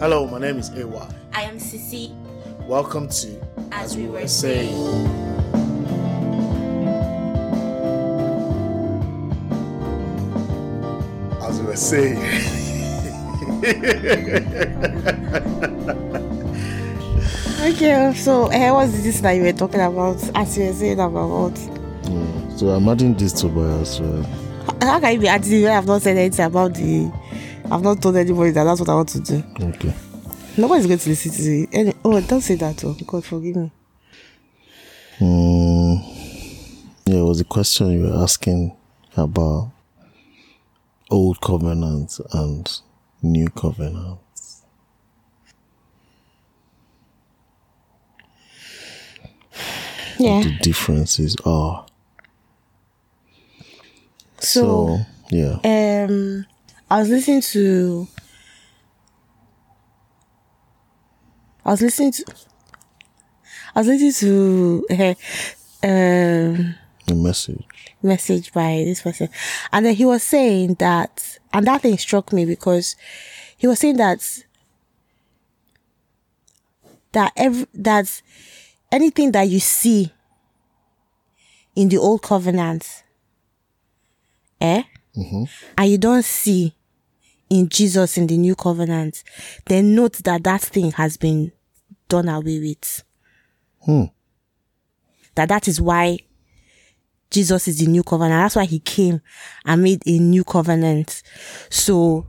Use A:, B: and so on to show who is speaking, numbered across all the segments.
A: Hello, my name is AY.
B: I am Sisi.
A: Welcome to
B: As We Were Saying.
A: As we were saying.
C: Okay, so uh, what's this that you were talking about? As you were saying about what?
D: So I'm adding this to my as well.
C: How can you be adding I've not said anything about the? I've not told anybody that that's what I want to do.
D: Okay.
C: Nobody's going to listen to it. Any, oh, don't say that. Oh, God forgive me.
D: Mm, yeah, it was a question you were asking about old covenants and new covenants.
C: Yeah.
D: What the differences are.
C: So,
D: So, yeah.
C: um, I was listening to. I was listening to. I was listening to uh, um
D: The message.
C: message by this person, and then he was saying that, and that thing struck me because he was saying that that every that anything that you see in the old covenant, eh, and you don't see in Jesus in the new covenant, then note that that thing has been done away with. Hmm. That that is why Jesus is the new covenant. That's why he came and made a new covenant. So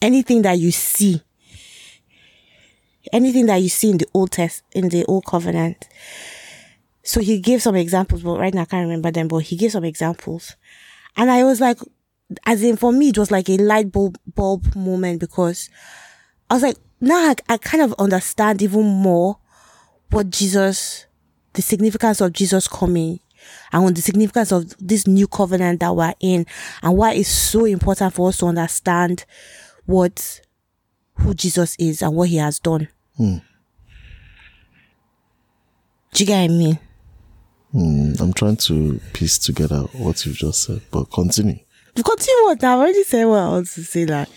C: anything that you see, anything that you see in the old test, in the old covenant. So he gave some examples, but right now I can't remember them, but he gave some examples. And I was like, as in for me, it was like a light bulb, bulb moment because I was like, now I, I kind of understand even more what Jesus, the significance of Jesus coming and the significance of this new covenant that we're in and why it's so important for us to understand what, who Jesus is and what he has done. Do you get what I mean?
D: Mm, I'm trying to piece together what you've just said, but continue.
C: Continue what I've already said what I want to say that.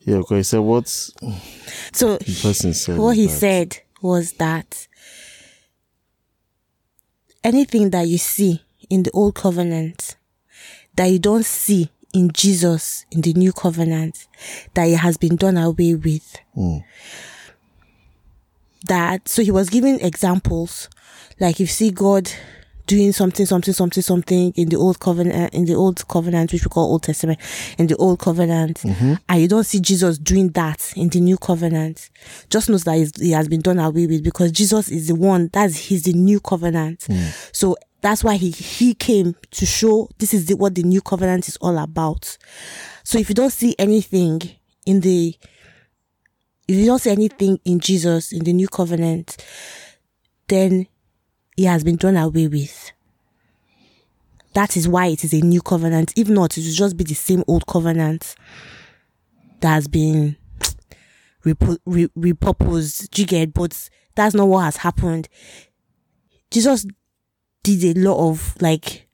D: Yeah, okay. So what
C: So
D: the person said?
C: what he
D: that-
C: said was that anything that you see in the old covenant that you don't see in Jesus in the new covenant that it has been done away with. Mm. That so he was giving examples like you see God doing something, something, something, something in the old covenant, uh, in the old covenant, which we call Old Testament, in the old covenant, mm-hmm. and you don't see Jesus doing that in the new covenant. Just knows that he has been done away with because Jesus is the one that's he's the new covenant. Mm. So that's why he he came to show this is the, what the new covenant is all about. So if you don't see anything in the if you don't see anything in Jesus in the new covenant, then it has been done away with. That is why it is a new covenant. If not, it will just be the same old covenant that has been repurposed. Do you get? But that's not what has happened. Jesus did a lot of like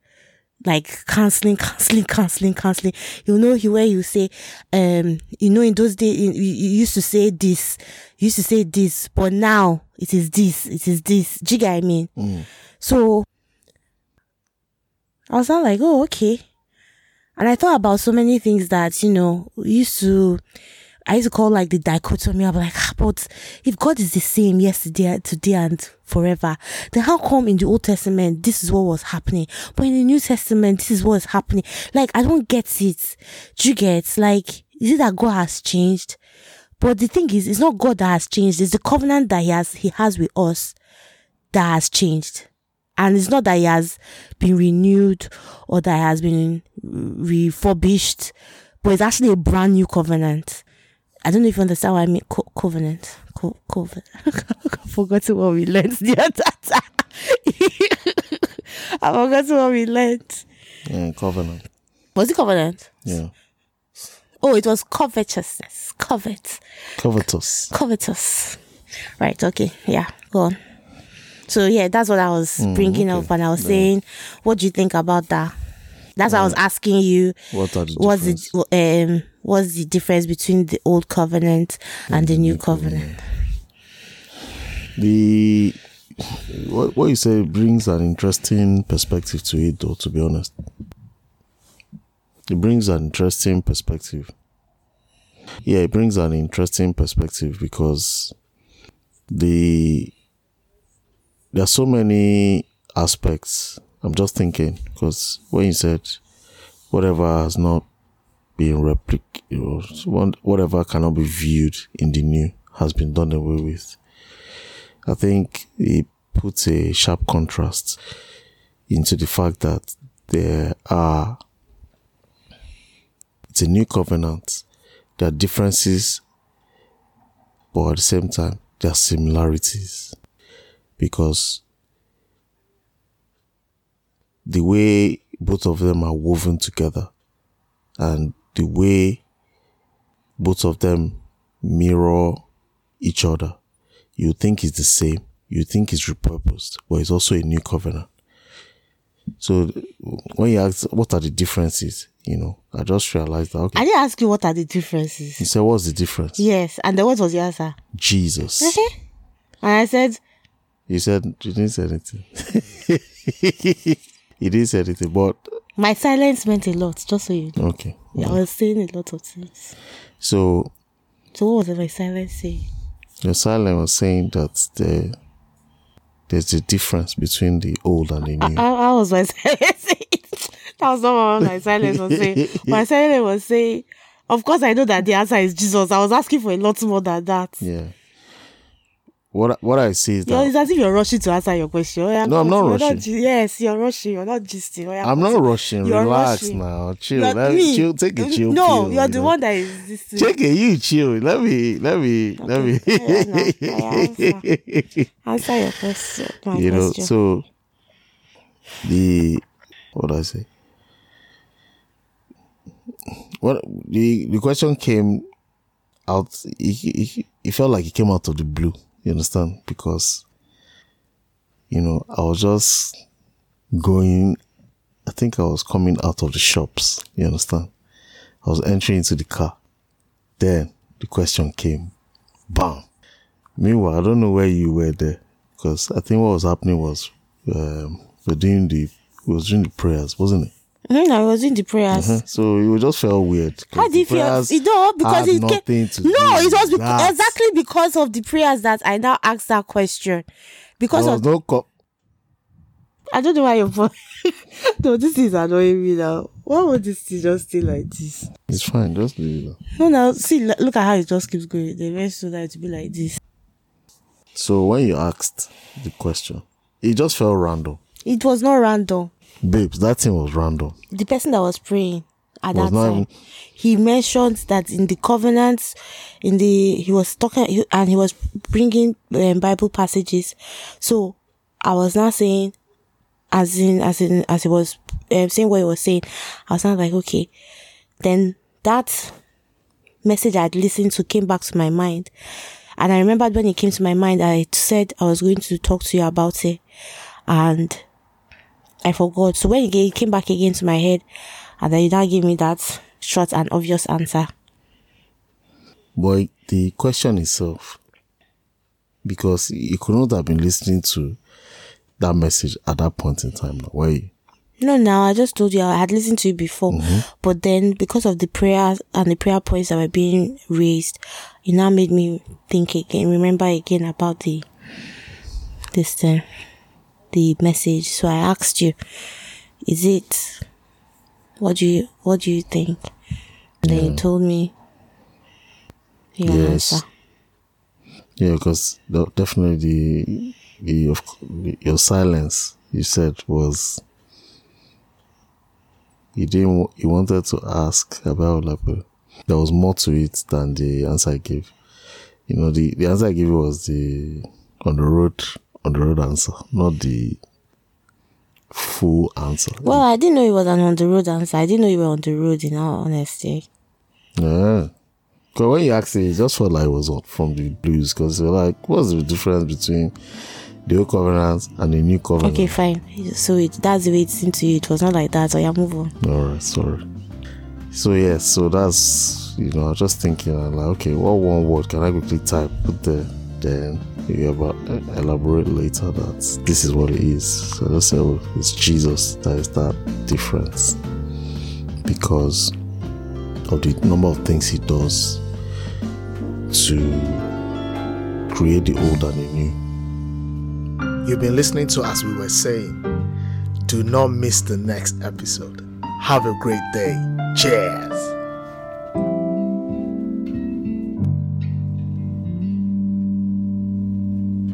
C: like counseling, counseling, counseling, counseling. You know, where you say, um, you know, in those days, you, you used to say this, you used to say this, but now it is this, it is this. Do you get I mean? So I was not like, oh, okay. And I thought about so many things that, you know, used to, I used to call like the dichotomy. I'm like, ah, but if God is the same yesterday, today, and forever, then how come in the Old Testament this is what was happening, but in the New Testament this is what is happening? Like, I don't get it. Do you get? Like, is it that God has changed? But the thing is, it's not God that has changed. It's the covenant that He has He has with us that has changed. And it's not that he has been renewed or that he has been refurbished, but it's actually a brand new covenant. I don't know if you understand what I mean. Co- covenant. Co- covenant. I forgot what we learned the other time. I forgot what we learned.
D: Yeah, covenant.
C: Was it covenant?
D: Yeah.
C: Oh, it was covetousness. Covet.
D: Covetous.
C: covetous. Right. Okay. Yeah. Go on. So yeah, that's what I was mm, bringing up, and I was saying, what do you think about that? That's what I mm. was asking you.
D: What are the
C: What's
D: difference?
C: it? Um, what's the difference between the old covenant and the new covenant?
D: The what what you say brings an interesting perspective to it, though. To be honest, it brings an interesting perspective. Yeah, it brings an interesting perspective because the there are so many aspects. I'm just thinking because when you said whatever has not you know, whatever cannot be viewed in the new has been done away with. I think it puts a sharp contrast into the fact that there are it's a new covenant. There are differences, but at the same time, there are similarities because the way both of them are woven together and the way both of them mirror each other, you think it's the same, you think it's repurposed, but it's also a new covenant. So when you ask what are the differences, you know, I just realized that okay.
C: I didn't ask you what are the differences.
D: You said what's the difference?
C: Yes, and then what was the answer?
D: Jesus.
C: and I said
D: You said you didn't say anything. you didn't say anything, but
C: my silence meant a lot, just so you know.
D: okay.
C: Yeah, I was saying a lot of things.
D: So
C: So what was my silence saying?
D: your silence was saying that there there's a difference between the old and the new.
C: I how was my silence saying? that was not what my silence was saying. My silence was saying, of course, I know that the answer is Jesus. I was asking for a lot more than that.
D: yeah. What what I see is that
C: it's as if you're rushing to answer your question. Oh, yeah,
D: No, I'm not rushing.
C: gi- yes, you're rushing. You're not gisting. Oh, yeah,
D: I'm not rushing.
C: You're
D: Relax
C: rushing.
D: now. Chill.
C: You're
D: Let
C: me.
D: chill. Take a chill.
C: No,
D: pill,
C: you're
D: you
C: the
D: know.
C: one that is this.
D: Take it. You chill. Let me. Let me. Let me.
C: I Answer your question. My
D: you know.
C: question.
D: So the what do I say? What the the question came out. It, it, it felt like it came out of the blue. You understand? Because you know I was just going. I think I was coming out of the shops. You understand? I was entering into the car. Then the question came. Bam. Meanwhile, I don't know where you were there because I think what was happening was um, we're doing the we was doing the prayers, wasn't it?
C: Mhm, I was in the prayers.
D: So it just felt weird.
C: How did you feel?
D: prayers
C: You know, because it came,
D: to
C: no, it was exactly because of the prayers that I now asked that question. Because of
D: no co-
C: I don't know why you're. no, this is annoying me now. Why would this thing just stay like this?
D: It's fine. Just leave it.
C: No, now see, look at how it just keeps going. The very soon that it to be like this.
D: So when you asked the question, it just felt random.
C: It was not random.
D: Babes, that thing was random.
C: The person that was praying at
D: Was
C: that time,
D: even-
C: he mentioned that in the covenants, in the he was talking he- and he was bringing um, Bible passages. So I was not saying, as in as in as he was um, saying what he was saying, I was not like okay. Then that message I'd listened to came back to my mind. And I remembered when it came to my mind, I said I was going to talk to you about it. And I forgot. So when it came back again to my head, and then you now gave me that short and obvious answer.
D: But the question itself, because you could not have been listening to that message at that point in time, were you?
C: No, now I just told you I had listened to it before, mm-hmm. but then because of the prayers and the prayer points that were being raised, it now made me think again, remember again about the this thing, the message. So I asked you, is it? What do you What do you think? And then you told me your
D: Yes.
C: answer.
D: Yeah, because definitely the, the, your silence you said was you didn't you wanted to ask about like uh, there was more to it than the answer I gave. You know, the the answer I gave was the on the road on the road answer, not the full answer.
C: Well, I didn't know it was an on the road answer. I didn't know you were on the road. In all honesty,
D: Yeah. Because when you asked it, it just felt like it was from the blues. Because you're like, what's the difference between the old covenant and the new covenant?
C: okay, fine. So it that's the way it seemed to you. It was not like that. So yeah, move on.
D: All right, sorry. So yes, so that's you know, I was just thinking, I'm like, okay, what one word can I quickly type, put there, then you elaborate later that this is what it is. So let's say it's Jesus that is that difference because of the number of things he does to create the old and the new.
A: You've been listening to As We Were Saying. Do not miss the next episode. Have a great day. Cheers.